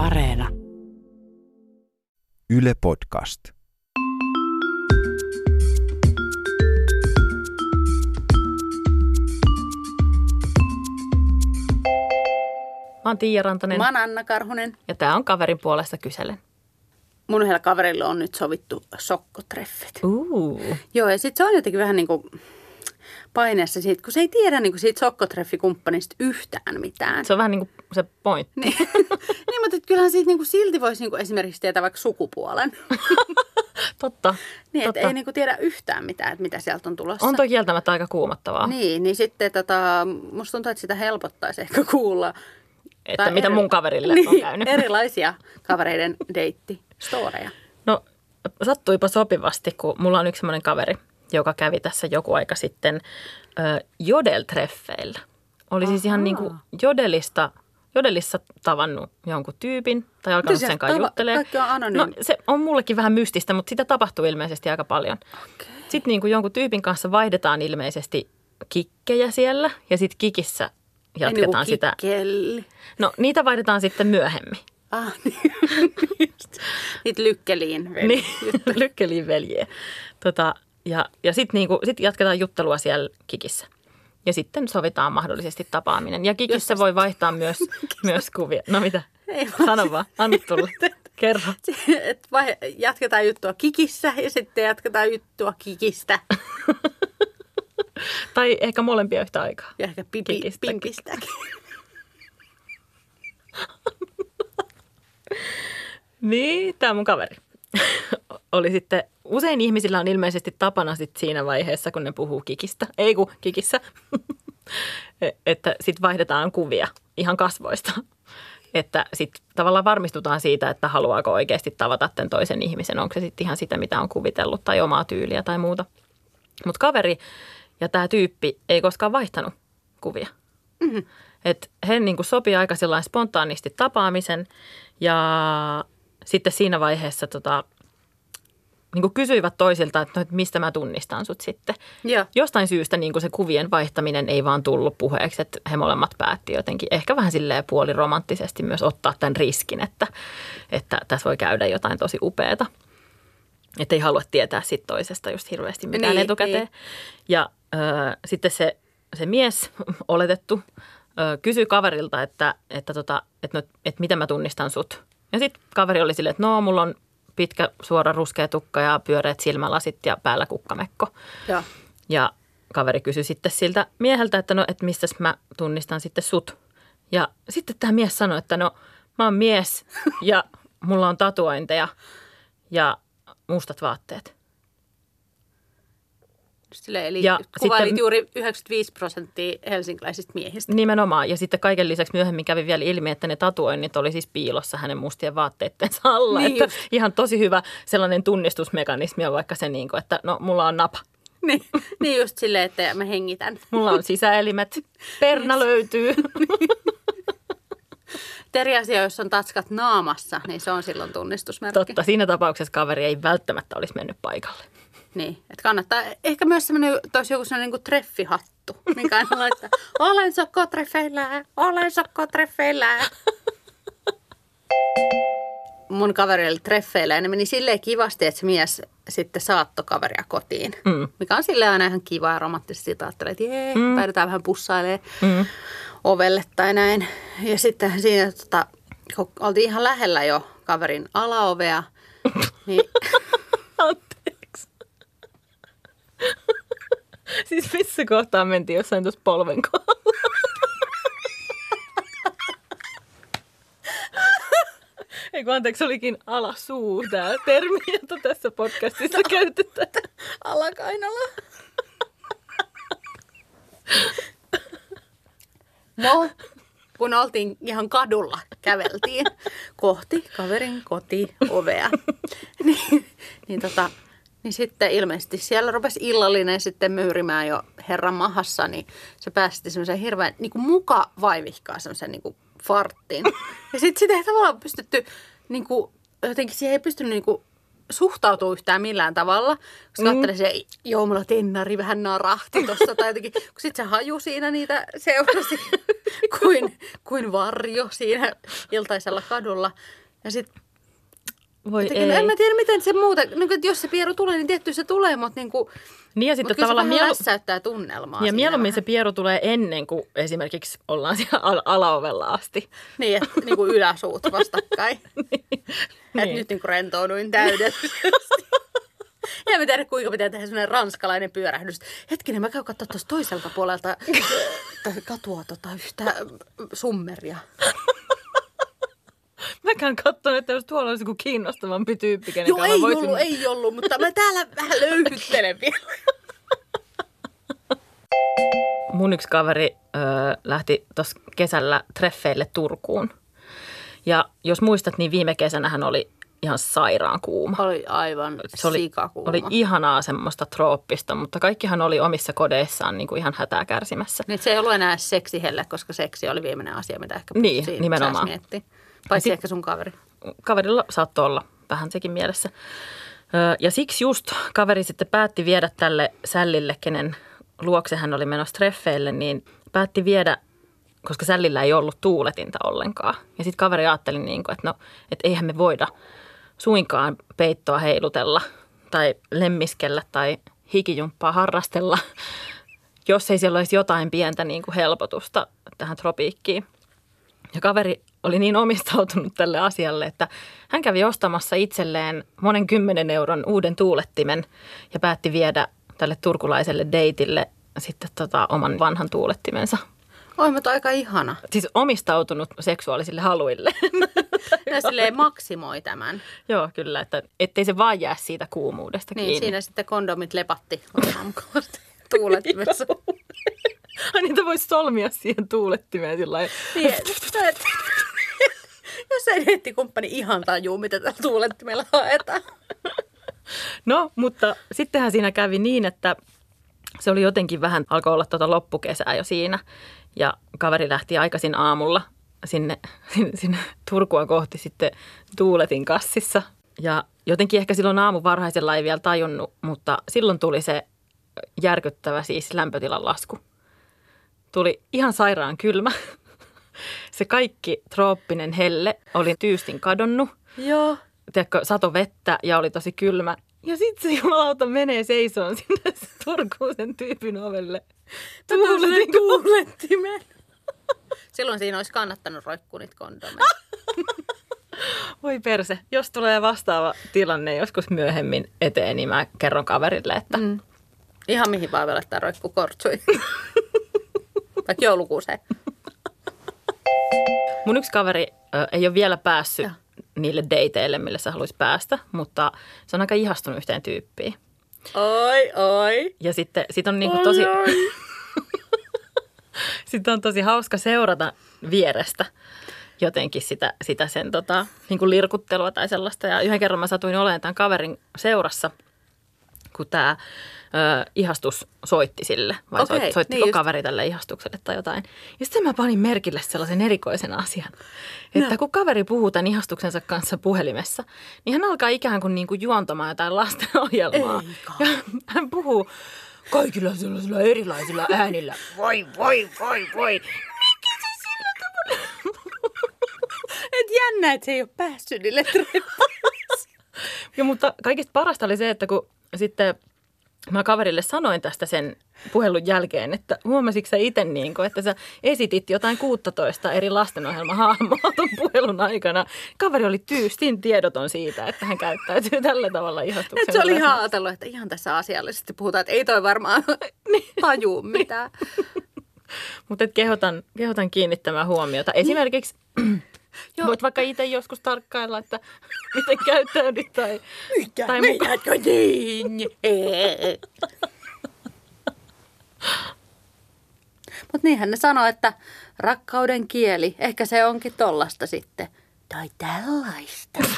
Areena. Yle Podcast. Mä oon Tiia Rantanen Mä oon Anna Karhunen. ja tää on kaverin puolesta kyselen. Mun yhdellä kaverilla on nyt sovittu sokkotreffit. Uh. Joo, ja sitten se on jotenkin vähän niin kuin paineessa siitä, kun se ei tiedä niin kuin siitä sokkotreffikumppanista yhtään mitään. Se on vähän niin kuin se pointti. Niin, niin mutta kyllähän siitä niin kuin silti voisi niin kuin esimerkiksi tietää vaikka sukupuolen. Totta. Niin, totta. ei niin kuin tiedä yhtään mitään, että mitä sieltä on tulossa. On toi kieltämättä aika kuumottavaa, Niin, niin sitten tota, musta tuntuu, että sitä helpottaisi ehkä kuulla. että tai mitä eri- mun kaverille niin, on käynyt. erilaisia kavereiden deittistoreja. No sattuipa sopivasti, kun mulla on yksi semmoinen kaveri, joka kävi tässä joku aika sitten ö, jodeltreffeillä. Oli siis ihan niin kuin jodelista, jodelissa tavannut jonkun tyypin tai alkanut sen se kanssa tava- juttelemaan. No se on mullekin vähän mystistä, mutta sitä tapahtuu ilmeisesti aika paljon. Okay. Sitten niin kuin jonkun tyypin kanssa vaihdetaan ilmeisesti kikkejä siellä ja sitten kikissä jatketaan sitä. Kikkelli. No niitä vaihdetaan sitten myöhemmin. Ah, niin. Niitä lykkeliin. veli. Niin, lykkeliin veljeä. Tota, ja ja sitten niinku, sit jatketaan juttelua siellä kikissä. Ja sitten sovitaan mahdollisesti tapaaminen. Ja kikissä voi vaihtaa myös, myös kuvia. No mitä? Ei vaan Sano vaan, anna tulla. Kerro. Et vai, jatketaan juttua kikissä ja sitten jatketaan juttua kikistä. Tai ehkä molempia yhtä aikaa. Ja ehkä pipi, Kikistäkin. pimpistäkin. Niin, tämä mun kaveri. Oli sitten, usein ihmisillä on ilmeisesti tapana sit siinä vaiheessa, kun ne puhuu kikistä. Ei kun kikissä. E- että sitten vaihdetaan kuvia ihan kasvoista. Että sitten tavallaan varmistutaan siitä, että haluaako oikeasti tavata tämän toisen ihmisen. Onko se sitten ihan sitä, mitä on kuvitellut tai omaa tyyliä tai muuta. Mutta kaveri ja tämä tyyppi ei koskaan vaihtanut kuvia. Mm-hmm. Et he niin sopii aika spontaanisti tapaamisen ja sitten siinä vaiheessa tota, niin kuin kysyivät toisilta, että, no, että mistä mä tunnistan sut sitten. Joo. Jostain syystä niin kuin se kuvien vaihtaminen ei vaan tullut puheeksi, että he molemmat päätti jotenkin ehkä vähän silleen puoliromanttisesti myös ottaa tämän riskin, että, että tässä voi käydä jotain tosi upeata. Että ei halua tietää sit toisesta just hirveästi mitään Niin, etukäteen. niin. Ja ö, sitten se, se mies, oletettu, ö, kysyi kaverilta, että, että, tota, että, no, että miten mä tunnistan sut. Ja sitten kaveri oli silleen, että no, mulla on pitkä suora ruskea tukka ja pyöreät silmälasit ja päällä kukkamekko. Joo. Ja kaveri kysyi sitten siltä mieheltä, että no, että mistä mä tunnistan sitten sut. Ja sitten tämä mies sanoi, että no, mä oon mies ja mulla on tatuointeja ja mustat vaatteet. Silleen, eli Ja kuvailit sitten- juuri 95 prosenttia helsinkiläisistä miehistä. Nimenomaan. Ja sitten kaiken lisäksi myöhemmin kävi vielä ilmi, että ne tatuoinnit oli siis piilossa hänen mustien vaatteittensa alla. Niin että just. ihan tosi hyvä sellainen tunnistusmekanismi on vaikka se, niin kuin, että no mulla on napa. Niin, niin just silleen, että mä hengitän. Mulla on sisäelimet. Perna löytyy. Et Eri asia, jos on tatskat naamassa, niin se on silloin tunnistusmerkki. Totta, siinä tapauksessa kaveri ei välttämättä olisi mennyt paikalle. Niin, että kannattaa, ehkä myös semmoinen, toisi joku semmoinen niin treffihattu, minkä aina laittaa, olen sokkotreffeillä, olen sokkotreffeillä. Mun kaveri oli treffeillä ja ne meni silleen kivasti, että se mies sitten saattoi kaveria kotiin. Mm. Mikä on silleen aina ihan kiva ja romanttisesti ajattelee, että jee, mm. päädytään vähän pussailemaan Mm. ovelle tai näin. Ja sitten siinä, tota, kun oltiin ihan lähellä jo kaverin alaovea, niin Anteeksi. siis missä kohtaa mentiin jossain tuossa polven kohdalla? Ei kun anteeksi, olikin alasuu tämä termi, jota tässä podcastissa käytetään. Alakainala. No, kun oltiin ihan kadulla, käveltiin kohti kaverin kotiovea. niin, niin, tota, niin sitten ilmeisesti siellä rupesi illallinen sitten myyrimään jo herran mahassa, niin se päästi semmoisen hirveän niin kuin muka vaivihkaa semmoisen niin kuin farttiin. Ja sitten sitä ei tavallaan pystytty, niin kuin, jotenkin siihen ei pystynyt niin kuin suhtautua yhtään millään tavalla. Koska mm. se, joo, mulla tennari vähän narahti tuossa tai jotenkin. Kun sit se haju siinä niitä seurasi kuin, kuin varjo siinä iltaisella kadulla. Ja sitten Voi Jotenkin, ei. no en mä tiedä, miten se muuta, niin kuin, että jos se pieru tulee, niin tietty se tulee, mutta, niin kuin, Niin ja mutta sitten kyllä tavallaan se mielu... lässäyttää tunnelmaa. Ja mieluummin se vähän. pieru tulee ennen kuin esimerkiksi ollaan siellä al- alaovella asti. Niin, että niin kuin yläsuut vastakkain. niin. Että Niin. nyt niin kuin rentouduin täydellisesti. Ja mä tiedä, kuinka pitää tehdä semmoinen ranskalainen pyörähdys. Hetkinen, mä käyn katsoa tuosta toiselta puolelta katua tota yhtä summeria. Mä käyn katsomaan, että jos tuolla olisi joku kiinnostavampi tyyppi, kenen Joo, ei voisin... ollut, ei ollut, mutta mä täällä vähän löyhyttelen vielä. Mun yksi kaveri ö, lähti tuossa kesällä treffeille Turkuun. Ja jos muistat, niin viime kesänä hän oli ihan sairaan kuuma. Oli aivan Se oli, sikakuuma. oli ihanaa semmoista trooppista, mutta kaikkihan oli omissa kodeissaan niin kuin ihan hätää kärsimässä. Että se ei ollut enää seksihelle, koska seksi oli viimeinen asia, mitä ehkä Niin, nimenomaan. miettiä. Paitsi Sit- ehkä sun kaveri. kaverilla saattoi olla vähän sekin mielessä. Ja siksi just kaveri sitten päätti viedä tälle sällille, kenen luokse hän oli menossa treffeille, niin päätti viedä, koska sällillä ei ollut tuuletinta ollenkaan. Ja sitten kaveri ajatteli, niin kuin, että no, että eihän me voida suinkaan peittoa heilutella tai lemmiskellä tai hikijumppaa harrastella, jos ei siellä olisi jotain pientä niin kuin helpotusta tähän tropiikkiin. Ja kaveri oli niin omistautunut tälle asialle, että hän kävi ostamassa itselleen monen kymmenen euron uuden tuulettimen ja päätti viedä tälle turkulaiselle deitille sitten tota oman vanhan tuulettimensa. Oi, mutta aika ihana. Siis omistautunut seksuaalisille haluille. Ja silleen maksimoi tämän. Joo, kyllä, että ettei se vaan jää siitä kuumuudesta Niin, kiinni. siinä sitten kondomit lepatti tuulettimessa. Ai niitä voisi solmia siihen tuulettimeen sillä lailla. niin, jos ei nettikumppani ihan tajuu, mitä tällä tuulettimella haetaan. No, mutta sittenhän siinä kävi niin, että se oli jotenkin vähän, alkoi olla tuota loppukesää jo siinä. Ja kaveri lähti aikaisin aamulla sinne, sinne, sinne Turkua kohti sitten tuuletin kassissa. Ja jotenkin ehkä silloin aamu varhaisella ei vielä tajunnut, mutta silloin tuli se järkyttävä siis lämpötilan lasku. Tuli ihan sairaan kylmä. Se kaikki trooppinen helle oli tyystin kadonnut Joo. tiedätkö, sato vettä ja oli tosi kylmä. Ja sitten se jumalauta menee seisoon sinne Turkuun sen tyypin ovelle. Tuuletin tuulettimen. Silloin siinä olisi kannattanut roikkua niitä kondomeja. Voi perse, jos tulee vastaava tilanne joskus myöhemmin eteen, niin mä kerron kaverille, että mm. Ihan mihin vaan veletään roikku kortsui. Vaikka joulukuuseen. Mun yksi kaveri ö, ei ole vielä päässyt Joo. niille dateille, mille se haluaisi päästä, mutta se on aika ihastunut yhteen tyyppiin. Oi, oi. Ja sitten sit on niinku tosi, Oi, oi. sitten on tosi hauska seurata vierestä jotenkin sitä, sitä sen tota, niin kuin lirkuttelua tai sellaista. Ja yhden kerran mä satuin olemaan tämän kaverin seurassa, kun tämä ö, ihastus soitti sille. Vai Okei, okay, soittiko niin just. kaveri tälle ihastukselle tai jotain. Ja sitten mä panin merkille sellaisen erikoisen asian, että No. kun kaveri puhuu tämän ihastuksensa kanssa puhelimessa, niin hän alkaa ikään kuin, niin kuin juontamaan jotain lastenohjelmaa. Eikä. Ja hän puhuu kaikilla sellaisilla erilaisilla äänillä. Voi, voi, voi, voi. Et jännä, että se ei ole päässyt niille treffeille. Ja, mutta kaikista parasta oli se, että kun sitten mä kaverille sanoin tästä sen puhelun jälkeen, että huomasitko sä itse niin kuin, että sä esitit jotain 16 eri lastenohjelmahahmoa tuon puhelun aikana. Kaveri oli tyystin tiedoton siitä, että hän käyttäytyy tällä tavalla ihastuksen Et se oli ihan ajatellut, että ihan tässä asiallisesti puhutaan, että ei toi varmaan tajuu mitään. Mutta et kehotan, kehotan kiinnittämään huomiota. Esimerkiksi Joo. voit vaikka itse joskus tarkkailla, että miten käyttäydyt tai, Mikä? tai muka. Meidätkö niin? Mutta niinhän ne sanoo, että rakkauden kieli, ehkä se onkin tollasta sitten. Tai tällaista.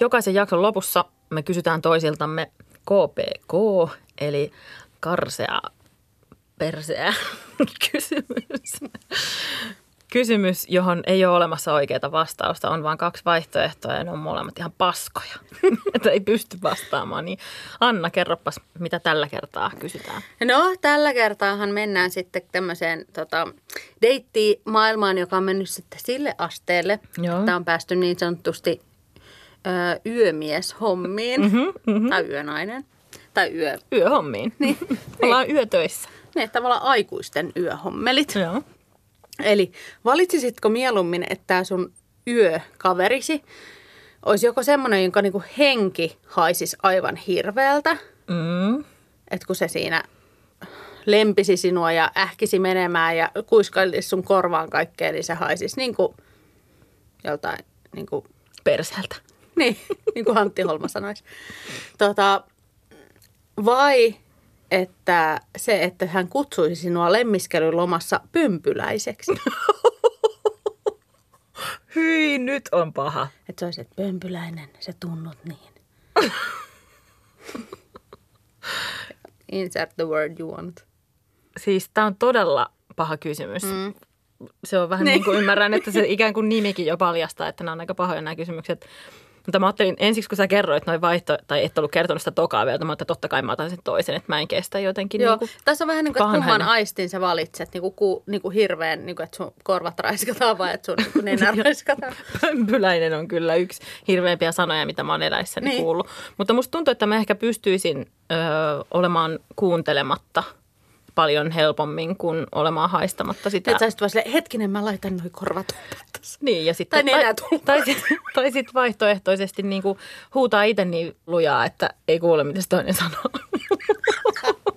Jokaisen jakson lopussa me kysytään toisiltamme KPK, eli karsea perseä kysymys. kysymys, johon ei ole olemassa oikeaa vastausta, on vain kaksi vaihtoehtoa ja ne on molemmat ihan paskoja, että ei pysty vastaamaan. Niin Anna, kerropas, mitä tällä kertaa kysytään. No, tällä kertaahan mennään sitten tämmöiseen tota, deittimaailmaan, joka on mennyt sitten sille asteelle, Joo. että on päästy niin sanotusti ö, yömieshommiin, mm-hmm, mm-hmm. tai yönainen, tai yö, Yöhommiin. Niin. Ollaan yötöissä. ne tavallaan aikuisten yöhommelit. Joo. Eli valitsisitko mieluummin, että tämä sun yökaverisi olisi joko semmoinen, jonka niinku henki haisisi aivan hirveältä, Mm. että kun se siinä lempisi sinua ja ähkisi menemään ja kuiskailisi sun korvaan kaikkea, niin se haisisi niin kuin joltain, niin kuin, Perseltä. niin, niin kuin Antti Holma sanoisi. Tota, vai että se, että hän kutsuisi sinua lemmiskelylomassa pömpyläiseksi. Hyi, nyt on paha. Että se olisi, että pömpyläinen, se tunnut niin. Insert the word you want. Siis tämä on todella paha kysymys. Mm. Se on vähän niin kuin ymmärrän, että se ikään kuin nimikin jo paljastaa, että nämä on aika pahoja nämä kysymykset. Mutta mä ajattelin ensiksi, kun sä kerroit noin vaihto, tai et ollut kertonut sitä tokaa vielä, mä että totta kai mä otan sen toisen, että mä en kestä jotenkin. Joo, Niin kuin, tässä on vähän niin kuin, että kumman aistin sä valitset, niin kuin, ku, niin kuin hirveän, niin kuin, että sun korvat raiskataan vai että sun niin kuin nenä raiskataan. pömpyläinen on kyllä yksi hirveämpiä sanoja, mitä mä oon eläissäni Niin. kuullut. Mutta musta tuntuu, että mä ehkä pystyisin ö, olemaan kuuntelematta paljon helpommin kuin olemaan haistamatta sitä. Että sä vaan silleen, hetkinen, mä laitan noin korvat. Niin, ja sitten, Tai nenätulpat. tai, sit, tai sit vaihtoehtoisesti niin kuin huutaa itse niin lujaa, että ei kuule, mitä se toinen sanoo.